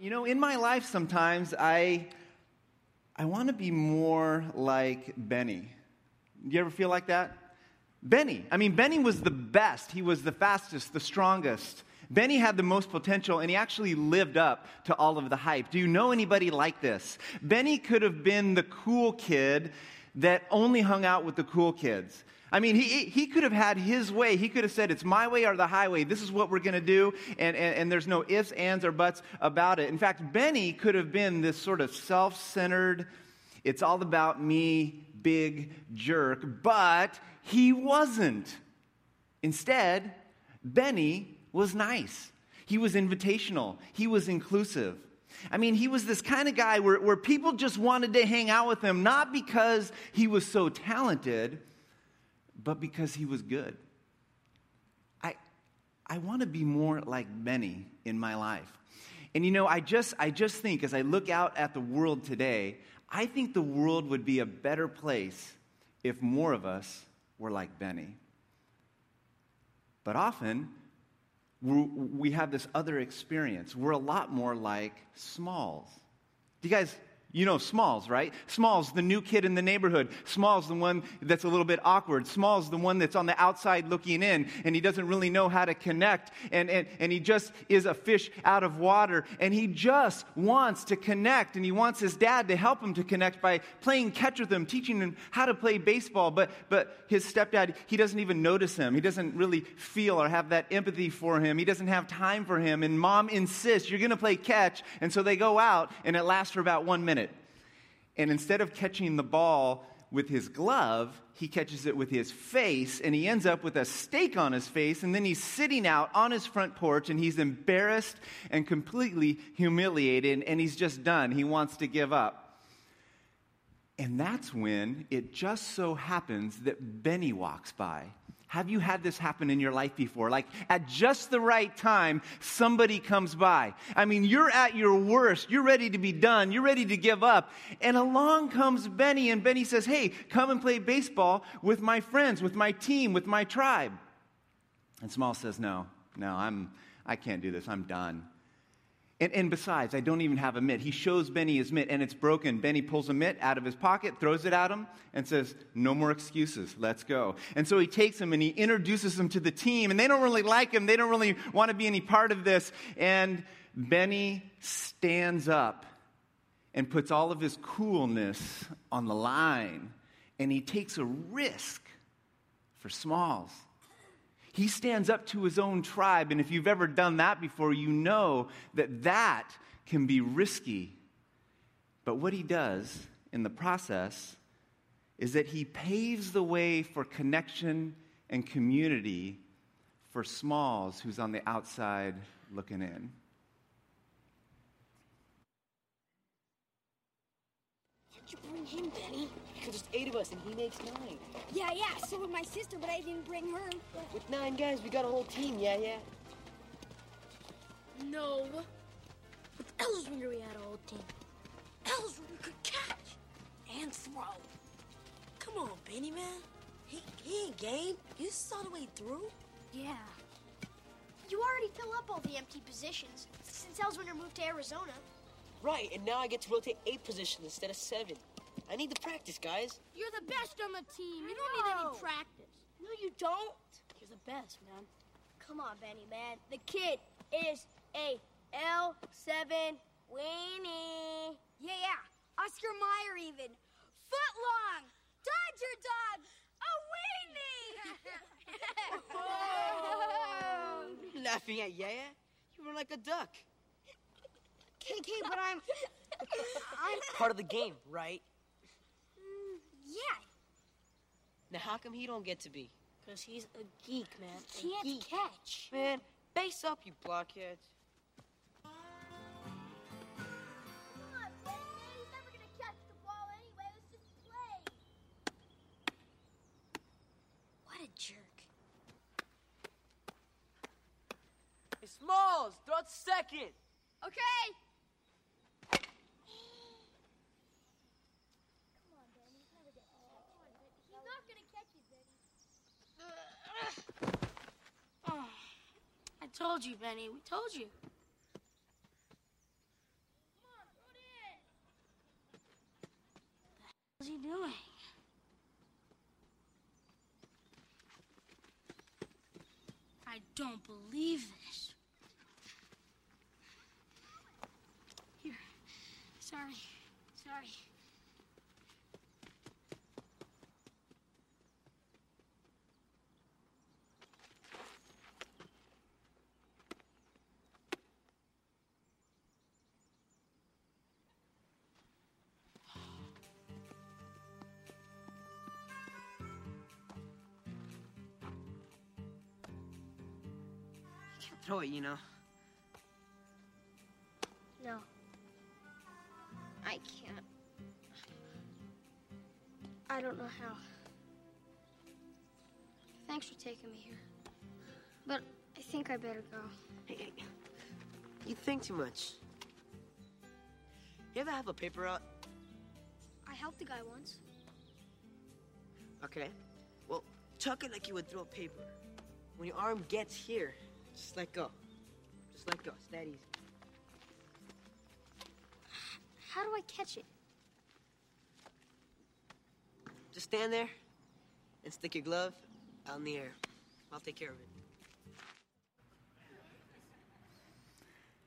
You know, in my life, sometimes I, I want to be more like Benny. Do you ever feel like that? Benny. I mean, Benny was the best. He was the fastest, the strongest. Benny had the most potential, and he actually lived up to all of the hype. Do you know anybody like this? Benny could have been the cool kid that only hung out with the cool kids. I mean, he, he could have had his way. He could have said, It's my way or the highway. This is what we're going to do. And, and, and there's no ifs, ands, or buts about it. In fact, Benny could have been this sort of self centered, it's all about me, big jerk, but he wasn't. Instead, Benny was nice. He was invitational. He was inclusive. I mean, he was this kind of guy where, where people just wanted to hang out with him, not because he was so talented, but because he was good. I, I want to be more like Benny in my life. And you know, I just, I just think as I look out at the world today, I think the world would be a better place if more of us were like Benny. But often, we have this other experience. We're a lot more like Smalls. Do you guys you know Smalls, right? Smalls, the new kid in the neighborhood. Smalls, the one that's a little bit awkward. Smalls, the one that's on the outside looking in, and he doesn't really know how to connect, and, and, and he just is a fish out of water, and he just wants to connect, and he wants his dad to help him to connect by playing catch with him, teaching him how to play baseball, but, but his stepdad, he doesn't even notice him. He doesn't really feel or have that empathy for him. He doesn't have time for him, and mom insists, you're going to play catch, and so they go out, and it lasts for about one minute. And instead of catching the ball with his glove, he catches it with his face, and he ends up with a steak on his face. And then he's sitting out on his front porch, and he's embarrassed and completely humiliated, and he's just done. He wants to give up. And that's when it just so happens that Benny walks by. Have you had this happen in your life before? Like at just the right time, somebody comes by. I mean, you're at your worst. You're ready to be done. You're ready to give up. And along comes Benny, and Benny says, Hey, come and play baseball with my friends, with my team, with my tribe. And Small says, No, no, I'm, I can't do this. I'm done. And, and, besides, I don't even have a mitt. He shows Benny his mitt and it's broken. Benny pulls a mitt out of his pocket, throws it at him, and says, No more excuses. Let's go. And so he takes him and he introduces him to the team. And they don't really like him. They don't really want to be any part of this. And Benny stands up and puts all of his coolness on the line. And he takes a risk for Smalls. He stands up to his own tribe. And if you've ever done that before, you know that that can be risky. But what he does in the process is that he paves the way for connection and community for Smalls, who's on the outside looking in. You bring him, Benny? Because there's eight of us and he makes nine. Yeah, yeah, so would my sister, but I didn't bring her. With nine guys, we got a whole team, yeah, yeah. No. With Ellswinger, we had a whole team. Ellswinger could catch and throw. Come on, Benny, man. He, he ain't game. You saw the way through. Yeah. You already fill up all the empty positions since Ellswinger moved to Arizona. Right, and now I get to rotate eight positions instead of seven. I need to practice, guys. You're the best on the team. You don't need any practice. No, you don't. You're the best, man. Come on, Benny, man. The kid is a L7 weenie. Yeah, yeah. Oscar Mayer even. Foot long. Dodger dog. A weenie. Laughing at yeah? You run like a duck. KK, but I'm. I'm. Part of the game, right? Mm, yeah. Now, how come he don't get to be? Because he's a geek, man. A Can't geek. catch. Man, base up, you blockheads. What a jerk. Hey, Smalls, throw it second. Okay. told you, Benny. We told you. What's he doing? I don't believe this. Here. Sorry. Sorry. Throw it, you know. No. I can't. I don't know how. Thanks for taking me here. But I think I better go. Hey, hey, you think too much. You ever have a paper out? I helped a guy once. Okay. Well, chuck it like you would throw a paper. When your arm gets here, just let go. Just let go. It's that easy. How do I catch it? Just stand there and stick your glove out in the air. I'll take care of it.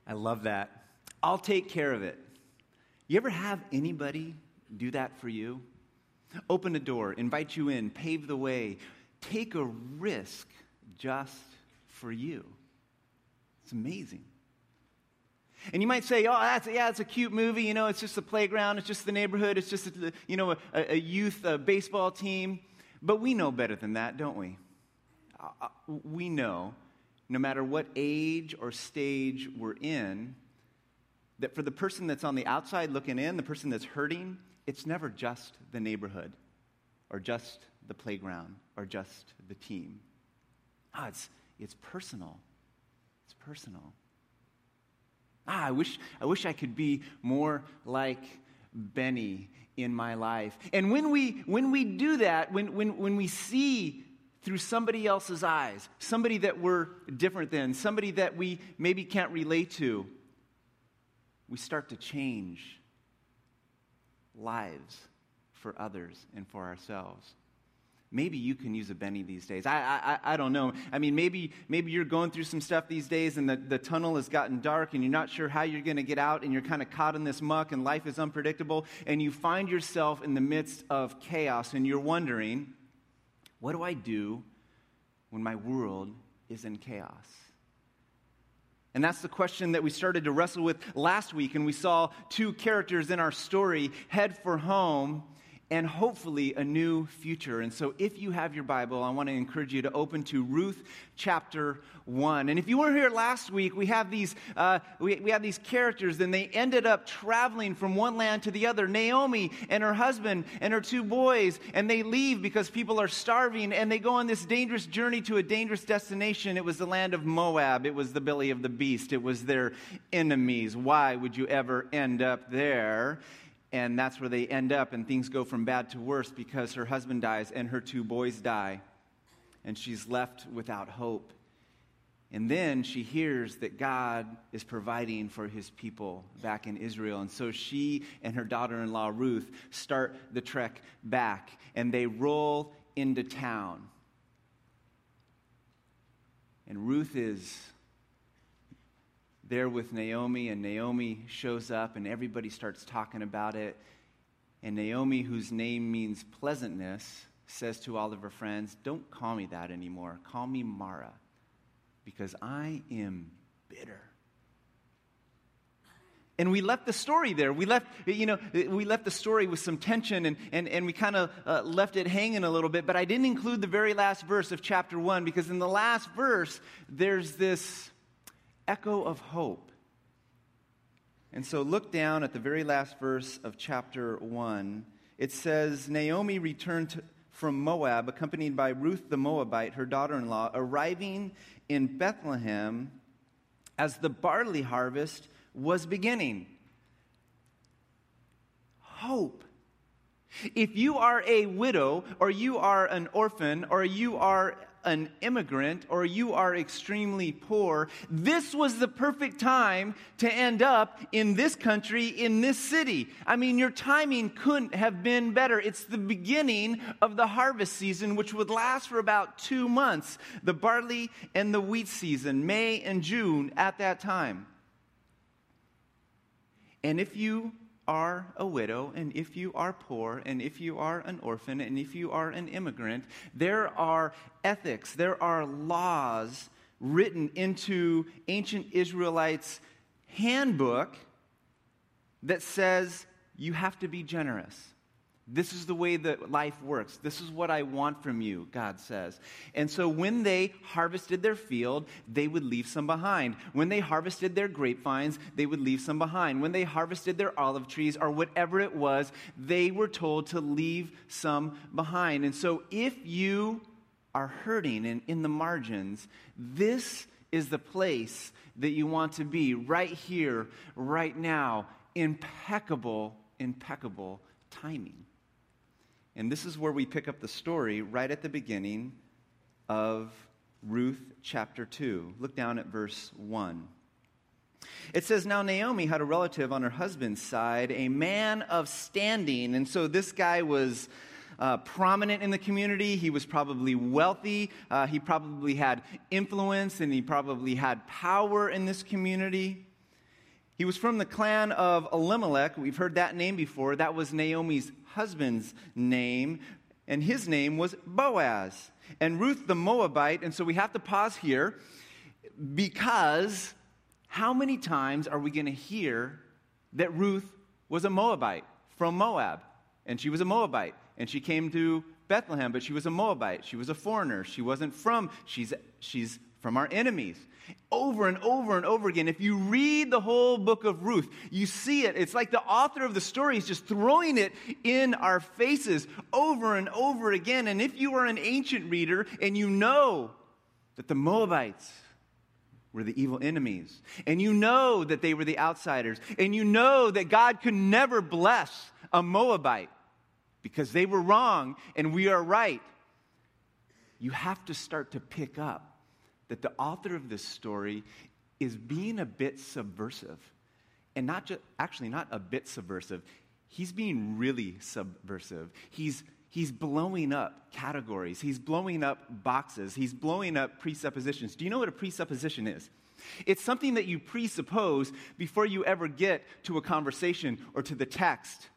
I love that. I'll take care of it. You ever have anybody do that for you? Open a door, invite you in, pave the way, take a risk just for you. It's amazing. And you might say, oh, that's, yeah, it's a cute movie. You know, it's just the playground. It's just the neighborhood. It's just, a, you know, a, a youth a baseball team. But we know better than that, don't we? Uh, uh, we know, no matter what age or stage we're in, that for the person that's on the outside looking in, the person that's hurting, it's never just the neighborhood or just the playground or just the team. Ah, it's, it's personal. It's personal. Ah, I wish, I wish I could be more like Benny in my life. And when we, when we do that, when, when, when we see through somebody else's eyes, somebody that we're different than, somebody that we maybe can't relate to, we start to change lives for others and for ourselves. Maybe you can use a Benny these days. I, I, I don't know. I mean, maybe, maybe you're going through some stuff these days and the, the tunnel has gotten dark and you're not sure how you're going to get out and you're kind of caught in this muck and life is unpredictable and you find yourself in the midst of chaos and you're wondering, what do I do when my world is in chaos? And that's the question that we started to wrestle with last week. And we saw two characters in our story head for home and hopefully a new future. And so, if you have your Bible, I want to encourage you to open to Ruth chapter 1. And if you weren't here last week, we have these, uh, we, we have these characters, and they ended up traveling from one land to the other. Naomi and her husband and her two boys, and they leave because people are starving, and they go on this dangerous journey to a dangerous destination. It was the land of Moab, it was the belly of the beast, it was their enemies. Why would you ever end up there? And that's where they end up, and things go from bad to worse because her husband dies and her two boys die, and she's left without hope. And then she hears that God is providing for his people back in Israel. And so she and her daughter in law, Ruth, start the trek back, and they roll into town. And Ruth is there with Naomi, and Naomi shows up, and everybody starts talking about it. And Naomi, whose name means pleasantness, says to all of her friends, Don't call me that anymore. Call me Mara, because I am bitter. And we left the story there. We left, you know, we left the story with some tension and, and, and we kind of uh, left it hanging a little bit. But I didn't include the very last verse of chapter one because in the last verse, there's this echo of hope. And so look down at the very last verse of chapter 1. It says Naomi returned to, from Moab, accompanied by Ruth the Moabite, her daughter in law, arriving in Bethlehem as the barley harvest was beginning. Hope. If you are a widow, or you are an orphan, or you are an immigrant, or you are extremely poor, this was the perfect time to end up in this country, in this city. I mean, your timing couldn't have been better. It's the beginning of the harvest season, which would last for about two months the barley and the wheat season, May and June at that time. And if you are a widow, and if you are poor, and if you are an orphan, and if you are an immigrant, there are ethics, there are laws written into ancient Israelites' handbook that says you have to be generous. This is the way that life works. This is what I want from you, God says. And so when they harvested their field, they would leave some behind. When they harvested their grapevines, they would leave some behind. When they harvested their olive trees or whatever it was, they were told to leave some behind. And so if you are hurting and in the margins, this is the place that you want to be right here, right now. Impeccable, impeccable timing. And this is where we pick up the story right at the beginning of Ruth chapter 2. Look down at verse 1. It says, Now Naomi had a relative on her husband's side, a man of standing. And so this guy was uh, prominent in the community. He was probably wealthy. Uh, he probably had influence and he probably had power in this community. He was from the clan of Elimelech. We've heard that name before. That was Naomi's husband's name, and his name was Boaz. And Ruth the Moabite, and so we have to pause here because how many times are we going to hear that Ruth was a Moabite from Moab? And she was a Moabite, and she came to Bethlehem, but she was a Moabite. She was a foreigner. She wasn't from, she's, she's from our enemies. Over and over and over again. If you read the whole book of Ruth, you see it. It's like the author of the story is just throwing it in our faces over and over again. And if you are an ancient reader and you know that the Moabites were the evil enemies, and you know that they were the outsiders, and you know that God could never bless a Moabite because they were wrong and we are right, you have to start to pick up that the author of this story is being a bit subversive. And not just, actually, not a bit subversive. He's being really subversive. He's, he's blowing up categories, he's blowing up boxes, he's blowing up presuppositions. Do you know what a presupposition is? It's something that you presuppose before you ever get to a conversation or to the text.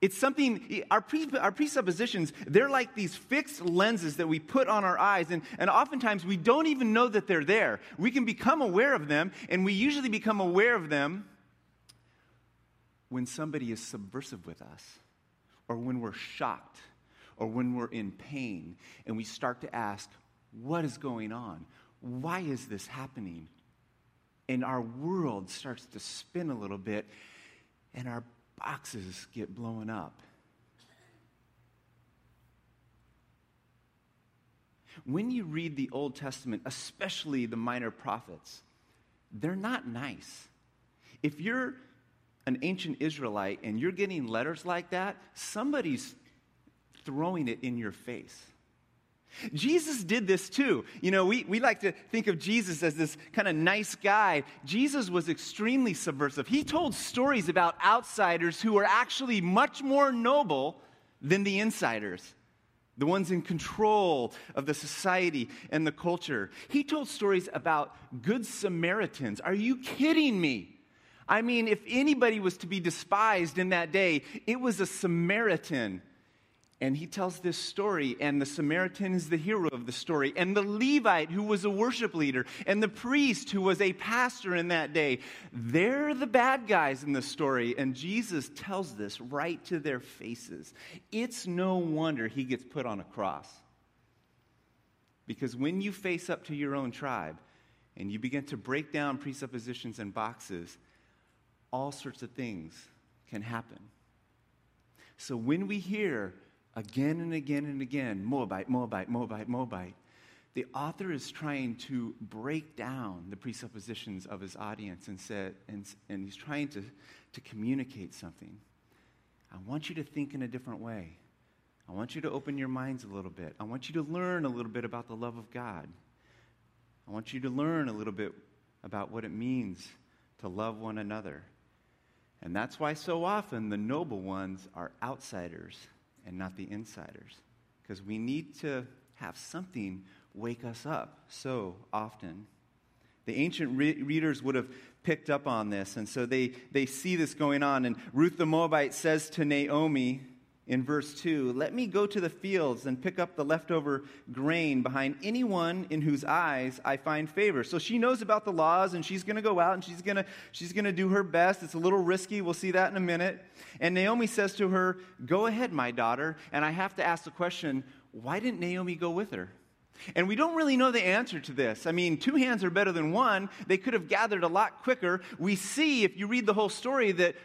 It's something, our, pre, our presuppositions, they're like these fixed lenses that we put on our eyes, and, and oftentimes we don't even know that they're there. We can become aware of them, and we usually become aware of them when somebody is subversive with us, or when we're shocked, or when we're in pain, and we start to ask, What is going on? Why is this happening? And our world starts to spin a little bit, and our boxes get blown up. When you read the Old Testament, especially the minor prophets, they're not nice. If you're an ancient Israelite and you're getting letters like that, somebody's throwing it in your face. Jesus did this too. You know, we, we like to think of Jesus as this kind of nice guy. Jesus was extremely subversive. He told stories about outsiders who were actually much more noble than the insiders, the ones in control of the society and the culture. He told stories about good Samaritans. Are you kidding me? I mean, if anybody was to be despised in that day, it was a Samaritan. And he tells this story, and the Samaritan is the hero of the story, and the Levite, who was a worship leader, and the priest, who was a pastor in that day. They're the bad guys in the story, and Jesus tells this right to their faces. It's no wonder he gets put on a cross. Because when you face up to your own tribe and you begin to break down presuppositions and boxes, all sorts of things can happen. So when we hear again and again and again Moabite, Moabite, Moabite, Moabite. The author is trying to break down the presuppositions of his audience and, said, and, and he's trying to, to communicate something. I want you to think in a different way. I want you to open your minds a little bit. I want you to learn a little bit about the love of God. I want you to learn a little bit about what it means to love one another. And that's why so often the noble ones are outsiders and not the insiders. Because we need to have something wake us up so often. The ancient re- readers would have picked up on this, and so they, they see this going on. And Ruth the Moabite says to Naomi, in verse 2 Let me go to the fields and pick up the leftover grain behind anyone in whose eyes I find favor. So she knows about the laws and she's going to go out and she's going to she's going to do her best. It's a little risky. We'll see that in a minute. And Naomi says to her, Go ahead, my daughter. And I have to ask the question why didn't Naomi go with her? And we don't really know the answer to this. I mean, two hands are better than one. They could have gathered a lot quicker. We see, if you read the whole story, that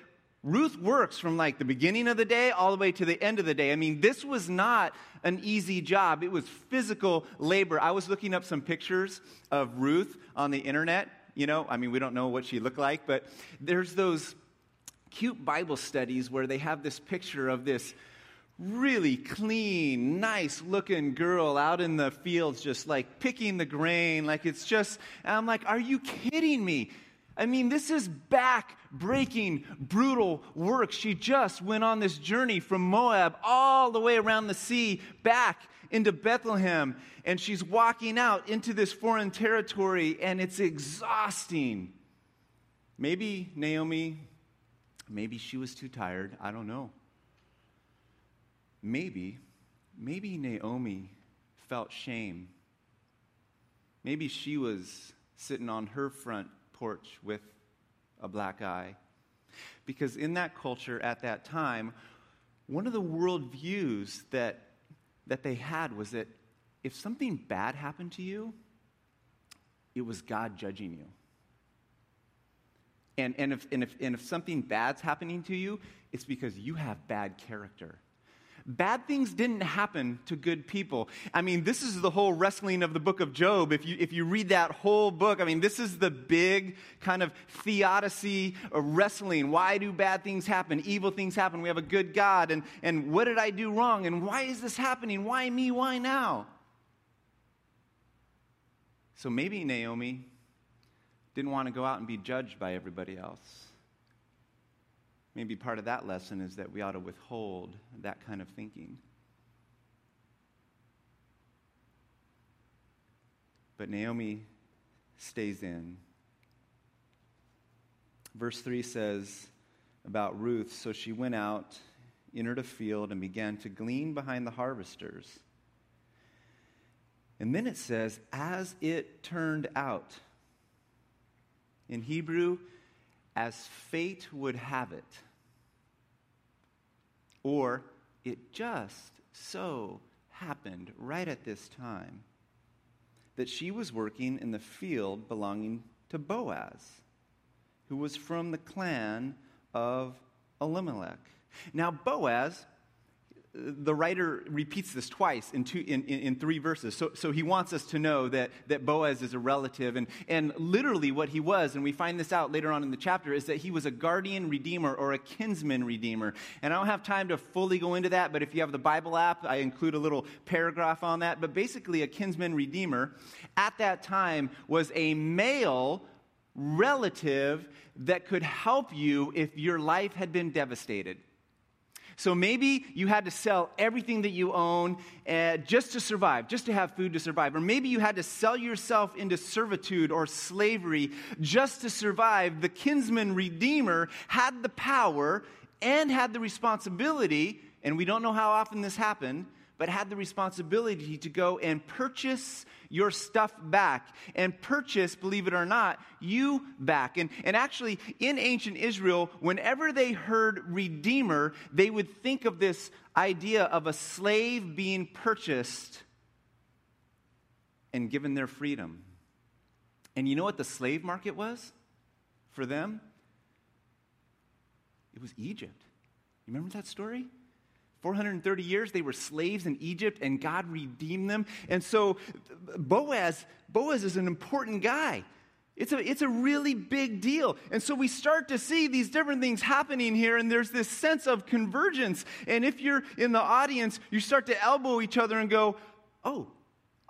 Ruth works from like the beginning of the day all the way to the end of the day. I mean, this was not an easy job. It was physical labor. I was looking up some pictures of Ruth on the internet. You know, I mean, we don't know what she looked like, but there's those cute Bible studies where they have this picture of this really clean, nice looking girl out in the fields, just like picking the grain. Like it's just, I'm like, are you kidding me? I mean, this is back breaking, brutal work. She just went on this journey from Moab all the way around the sea back into Bethlehem. And she's walking out into this foreign territory, and it's exhausting. Maybe Naomi, maybe she was too tired. I don't know. Maybe, maybe Naomi felt shame. Maybe she was sitting on her front porch with a black eye. Because in that culture at that time, one of the worldviews that, that they had was that if something bad happened to you, it was God judging you. And, and, if, and, if, and if something bad's happening to you, it's because you have bad character. Bad things didn't happen to good people. I mean, this is the whole wrestling of the book of Job. If you, if you read that whole book, I mean, this is the big kind of theodicy wrestling. Why do bad things happen? Evil things happen. We have a good God. And, and what did I do wrong? And why is this happening? Why me? Why now? So maybe Naomi didn't want to go out and be judged by everybody else. Maybe part of that lesson is that we ought to withhold that kind of thinking. But Naomi stays in. Verse 3 says about Ruth so she went out, entered a field, and began to glean behind the harvesters. And then it says, as it turned out. In Hebrew, as fate would have it. Or it just so happened right at this time that she was working in the field belonging to Boaz, who was from the clan of Elimelech. Now, Boaz the writer repeats this twice in, two, in, in, in, three verses. So, so he wants us to know that, that Boaz is a relative. And, and literally, what he was, and we find this out later on in the chapter, is that he was a guardian redeemer or a kinsman redeemer. And I don't have time to fully go into that, but if you have the Bible app, I include a little paragraph on that. But basically, a kinsman redeemer at that time was a male relative that could help you if your life had been devastated. So maybe you had to sell everything that you own uh, just to survive, just to have food to survive. Or maybe you had to sell yourself into servitude or slavery just to survive. The kinsman redeemer had the power and had the responsibility, and we don't know how often this happened, but had the responsibility to go and purchase your stuff back and purchase, believe it or not, you back. And, and actually, in ancient Israel, whenever they heard Redeemer, they would think of this idea of a slave being purchased and given their freedom. And you know what the slave market was for them? It was Egypt. You remember that story? 430 years they were slaves in Egypt and God redeemed them. And so Boaz, Boaz is an important guy. It's a, it's a really big deal. And so we start to see these different things happening here, and there's this sense of convergence. And if you're in the audience, you start to elbow each other and go, oh,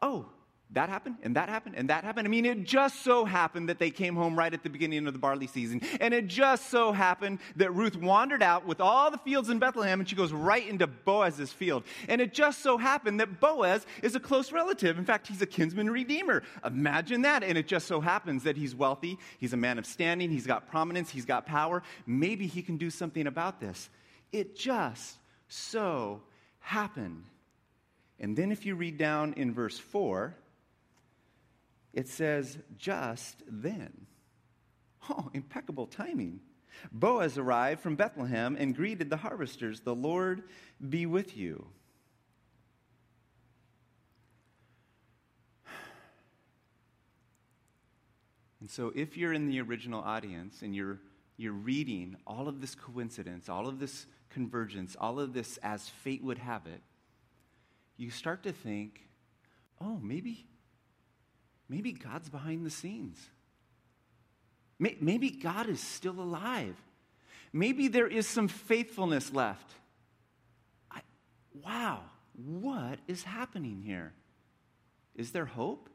oh, that happened and that happened and that happened. I mean, it just so happened that they came home right at the beginning of the barley season. And it just so happened that Ruth wandered out with all the fields in Bethlehem and she goes right into Boaz's field. And it just so happened that Boaz is a close relative. In fact, he's a kinsman redeemer. Imagine that. And it just so happens that he's wealthy, he's a man of standing, he's got prominence, he's got power. Maybe he can do something about this. It just so happened. And then if you read down in verse 4, it says, just then. Oh, impeccable timing. Boaz arrived from Bethlehem and greeted the harvesters. The Lord be with you. And so, if you're in the original audience and you're, you're reading all of this coincidence, all of this convergence, all of this as fate would have it, you start to think, oh, maybe, maybe God's behind the scenes. Maybe God is still alive. Maybe there is some faithfulness left. I, wow, what is happening here? Is there hope?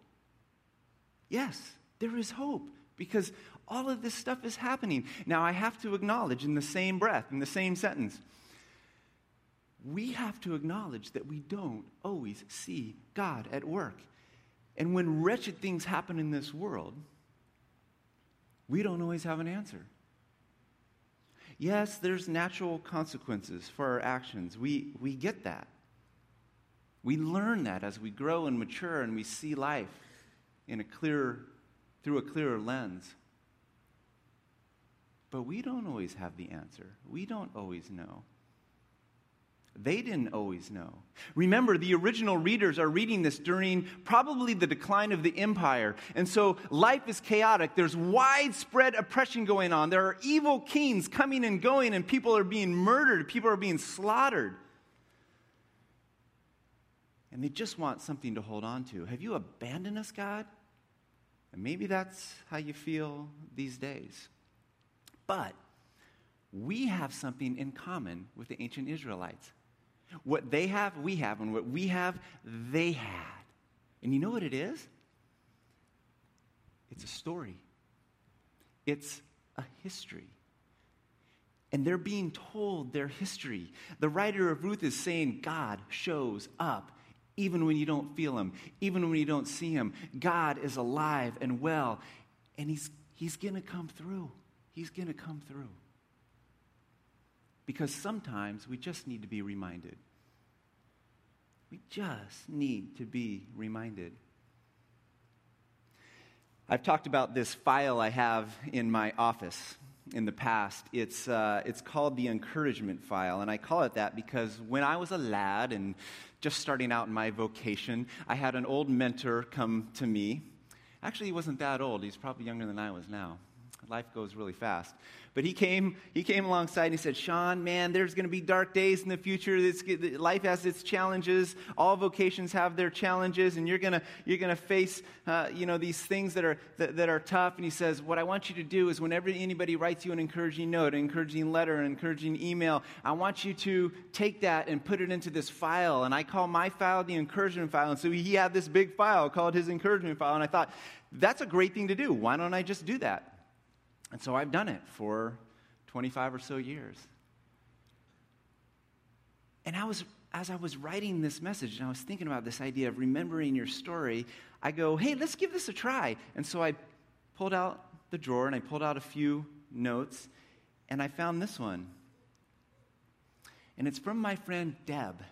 Yes, there is hope because all of this stuff is happening. Now, I have to acknowledge in the same breath, in the same sentence, we have to acknowledge that we don't always see God at work. And when wretched things happen in this world, we don't always have an answer. Yes, there's natural consequences for our actions. We, we get that. We learn that as we grow and mature and we see life in a clearer, through a clearer lens. But we don't always have the answer. We don't always know. They didn't always know. Remember, the original readers are reading this during probably the decline of the empire. And so life is chaotic. There's widespread oppression going on. There are evil kings coming and going, and people are being murdered, people are being slaughtered. And they just want something to hold on to. Have you abandoned us, God? And maybe that's how you feel these days. But we have something in common with the ancient Israelites. What they have, we have, and what we have, they had. And you know what it is? It's a story, it's a history. And they're being told their history. The writer of Ruth is saying, God shows up even when you don't feel him, even when you don't see him. God is alive and well, and he's, he's going to come through. He's going to come through. Because sometimes we just need to be reminded. We just need to be reminded. I've talked about this file I have in my office in the past. It's, uh, it's called the encouragement file, and I call it that because when I was a lad and just starting out in my vocation, I had an old mentor come to me. Actually, he wasn't that old, he's probably younger than I was now. Life goes really fast. But he came, he came alongside and he said, Sean, man, there's going to be dark days in the future. Life has its challenges. All vocations have their challenges, and you're going to, you're to face, uh, you know, these things that are, that, that, are tough. And he says, what I want you to do is whenever anybody writes you an encouraging note, an encouraging letter, an encouraging email, I want you to take that and put it into this file. And I call my file the encouragement file. And so he had this big file called his encouragement file. And I thought, that's a great thing to do. Why don't I just do that? And so I've done it for 25 or so years. And I was, as I was writing this message, and I was thinking about this idea of remembering your story, I go, hey, let's give this a try. And so I pulled out the drawer and I pulled out a few notes, and I found this one. And it's from my friend Deb.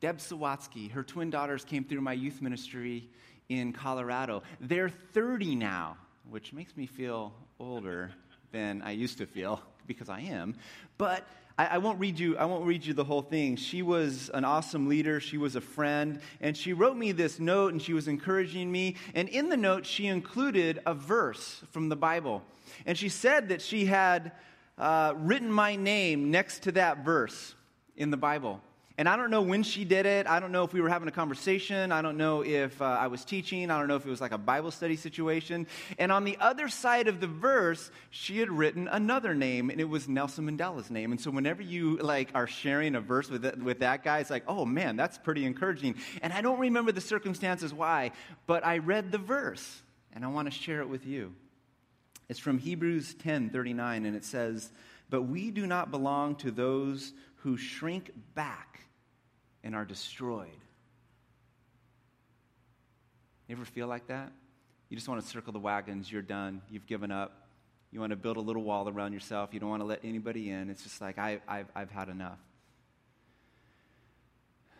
Deb Sawatsky. Her twin daughters came through my youth ministry in Colorado. They're 30 now, which makes me feel older than I used to feel because I am. But I, I, won't read you. I won't read you the whole thing. She was an awesome leader. She was a friend, and she wrote me this note, and she was encouraging me. And in the note, she included a verse from the Bible, and she said that she had uh, written my name next to that verse in the Bible. And I don't know when she did it. I don't know if we were having a conversation. I don't know if uh, I was teaching. I don't know if it was like a Bible study situation. And on the other side of the verse, she had written another name, and it was Nelson Mandela's name. And so whenever you like are sharing a verse with, it, with that guy, it's like, oh man, that's pretty encouraging. And I don't remember the circumstances why, but I read the verse, and I want to share it with you. It's from Hebrews 10 39, and it says, But we do not belong to those who shrink back and are destroyed. You ever feel like that? You just want to circle the wagons, you're done, you've given up. You want to build a little wall around yourself, you don't want to let anybody in. It's just like, I, I've, I've had enough.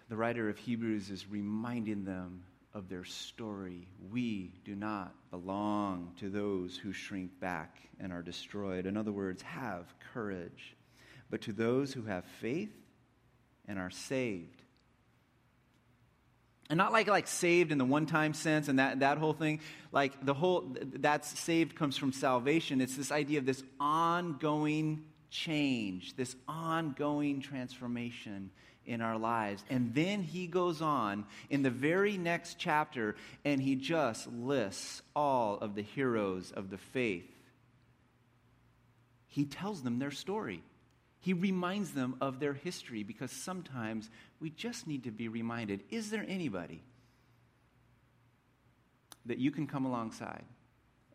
The writer of Hebrews is reminding them of their story. We do not belong to those who shrink back and are destroyed. In other words, have courage. But to those who have faith and are saved, and not like like saved in the one time sense and that, that whole thing like the whole that's saved comes from salvation it's this idea of this ongoing change this ongoing transformation in our lives. And then he goes on in the very next chapter and he just lists all of the heroes of the faith. He tells them their story. He reminds them of their history because sometimes we just need to be reminded is there anybody that you can come alongside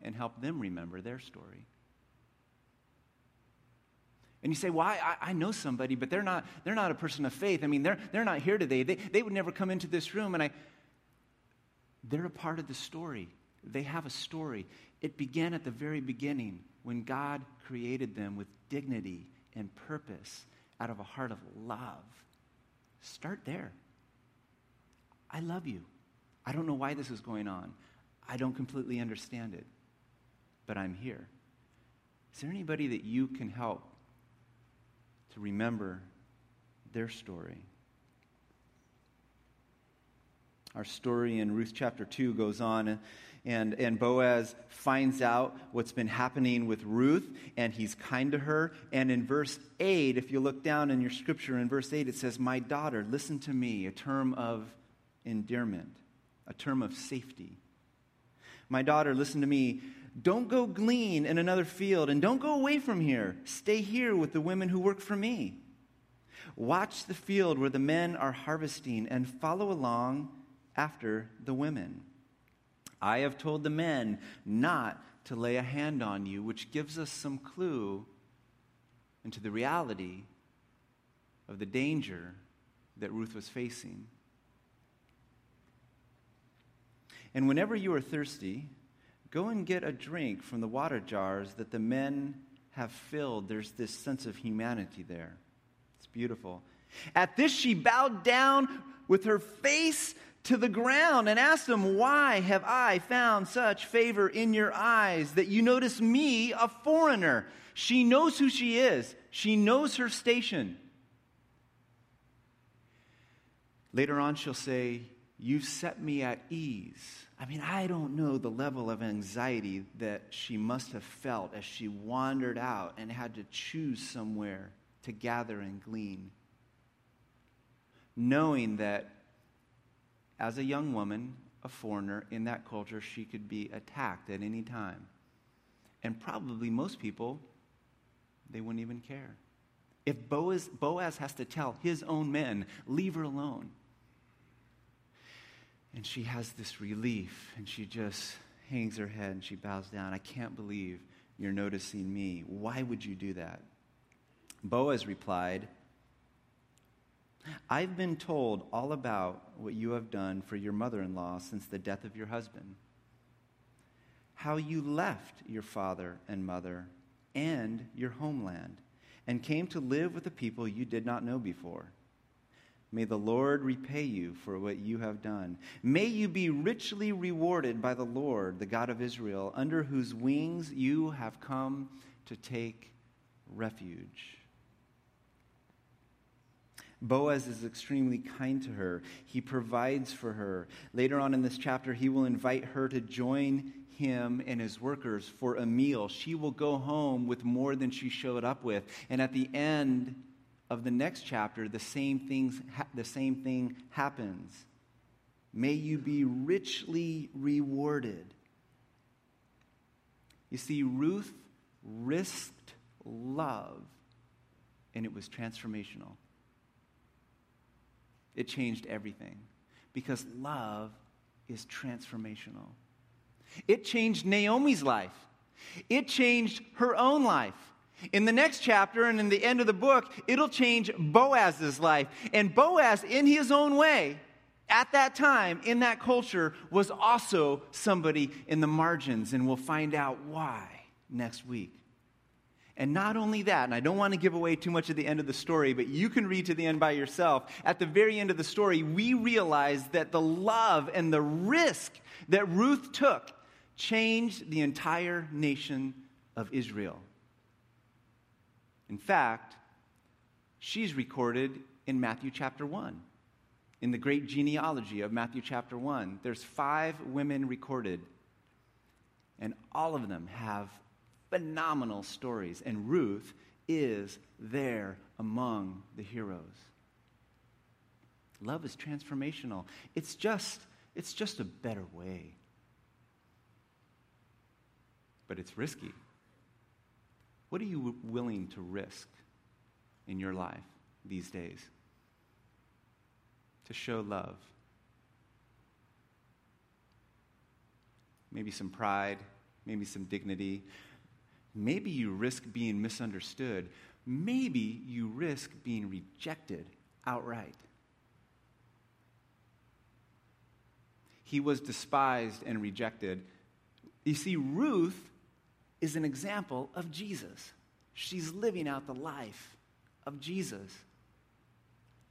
and help them remember their story? And you say, well, I, I, know somebody, but they're not, they're not a person of faith. I mean, they're, they're not here today. They, they would never come into this room. And I, they're a part of the story. They have a story. It began at the very beginning when God created them with dignity and purpose out of a heart of love. Start there. I love you. I don't know why this is going on. I don't completely understand it, but I'm here. Is there anybody that you can help to remember their story? Our story in Ruth chapter 2 goes on and, and Boaz finds out what's been happening with Ruth, and he's kind to her. And in verse 8, if you look down in your scripture, in verse 8, it says, My daughter, listen to me, a term of endearment, a term of safety. My daughter, listen to me. Don't go glean in another field, and don't go away from here. Stay here with the women who work for me. Watch the field where the men are harvesting, and follow along after the women. I have told the men not to lay a hand on you, which gives us some clue into the reality of the danger that Ruth was facing. And whenever you are thirsty, go and get a drink from the water jars that the men have filled. There's this sense of humanity there. It's beautiful. At this, she bowed down with her face to the ground and asked him, Why have I found such favor in your eyes that you notice me, a foreigner? She knows who she is, she knows her station. Later on, she'll say, You've set me at ease. I mean, I don't know the level of anxiety that she must have felt as she wandered out and had to choose somewhere to gather and glean. Knowing that as a young woman, a foreigner in that culture, she could be attacked at any time. And probably most people, they wouldn't even care. If Boaz, Boaz has to tell his own men, leave her alone. And she has this relief, and she just hangs her head and she bows down. I can't believe you're noticing me. Why would you do that? Boaz replied, I've been told all about what you have done for your mother in law since the death of your husband. How you left your father and mother and your homeland and came to live with a people you did not know before. May the Lord repay you for what you have done. May you be richly rewarded by the Lord, the God of Israel, under whose wings you have come to take refuge. Boaz is extremely kind to her. He provides for her. Later on in this chapter, he will invite her to join him and his workers for a meal. She will go home with more than she showed up with. And at the end of the next chapter, the same, things, the same thing happens. May you be richly rewarded. You see, Ruth risked love, and it was transformational. It changed everything because love is transformational. It changed Naomi's life, it changed her own life. In the next chapter and in the end of the book, it'll change Boaz's life. And Boaz, in his own way, at that time, in that culture, was also somebody in the margins. And we'll find out why next week. And not only that, and I don't want to give away too much at the end of the story, but you can read to the end by yourself. At the very end of the story, we realize that the love and the risk that Ruth took changed the entire nation of Israel. In fact, she's recorded in Matthew chapter 1. In the great genealogy of Matthew chapter 1, there's five women recorded, and all of them have phenomenal stories, and Ruth is there among the heroes. Love is transformational. It's just, it's just a better way. But it's risky. What are you willing to risk in your life these days to show love? Maybe some pride, maybe some dignity. Maybe you risk being misunderstood. Maybe you risk being rejected outright. He was despised and rejected. You see, Ruth is an example of Jesus. She's living out the life of Jesus.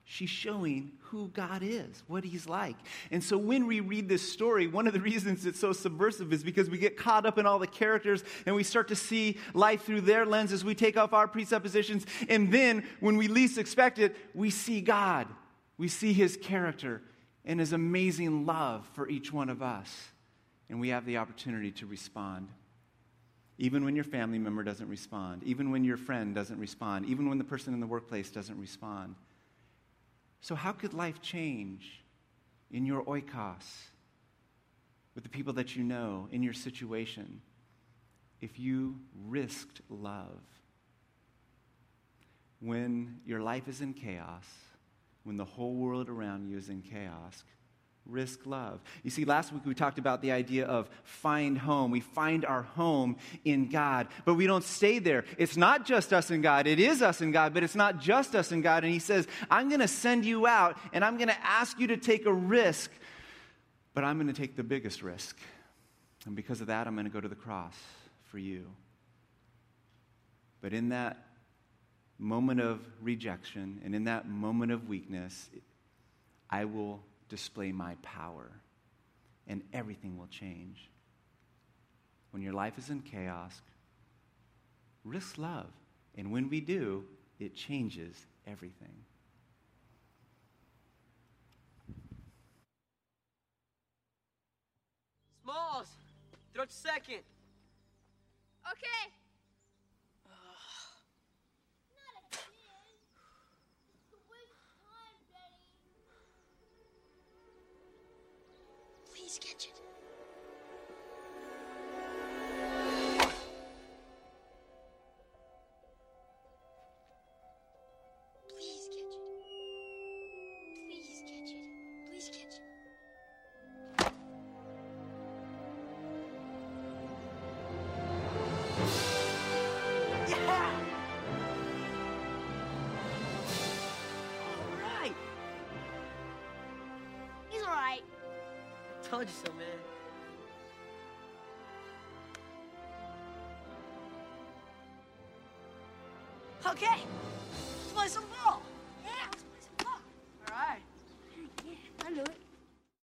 She's showing who God is, what He's like. And so when we read this story, one of the reasons it's so subversive is because we get caught up in all the characters and we start to see life through their lenses. We take off our presuppositions. And then when we least expect it, we see God. We see His character and His amazing love for each one of us. And we have the opportunity to respond. Even when your family member doesn't respond, even when your friend doesn't respond, even when the person in the workplace doesn't respond. So, how could life change in your oikos, with the people that you know, in your situation, if you risked love? When your life is in chaos, when the whole world around you is in chaos, risk love. You see, last week we talked about the idea of find home. We find our home in God, but we don't stay there. It's not just us and God. It is us and God, but it's not just us and God. And He says, I'm going to send you out and I'm going to ask you to take a risk, but I'm going to take the biggest risk. And because of that, I'm going to go to the cross for you. But in that moment of rejection and in that moment of weakness, I will display my power, and everything will change. When your life is in chaos, risk love. And when we do, it changes everything. Smalls, throw it second. Okay. Told you so, man.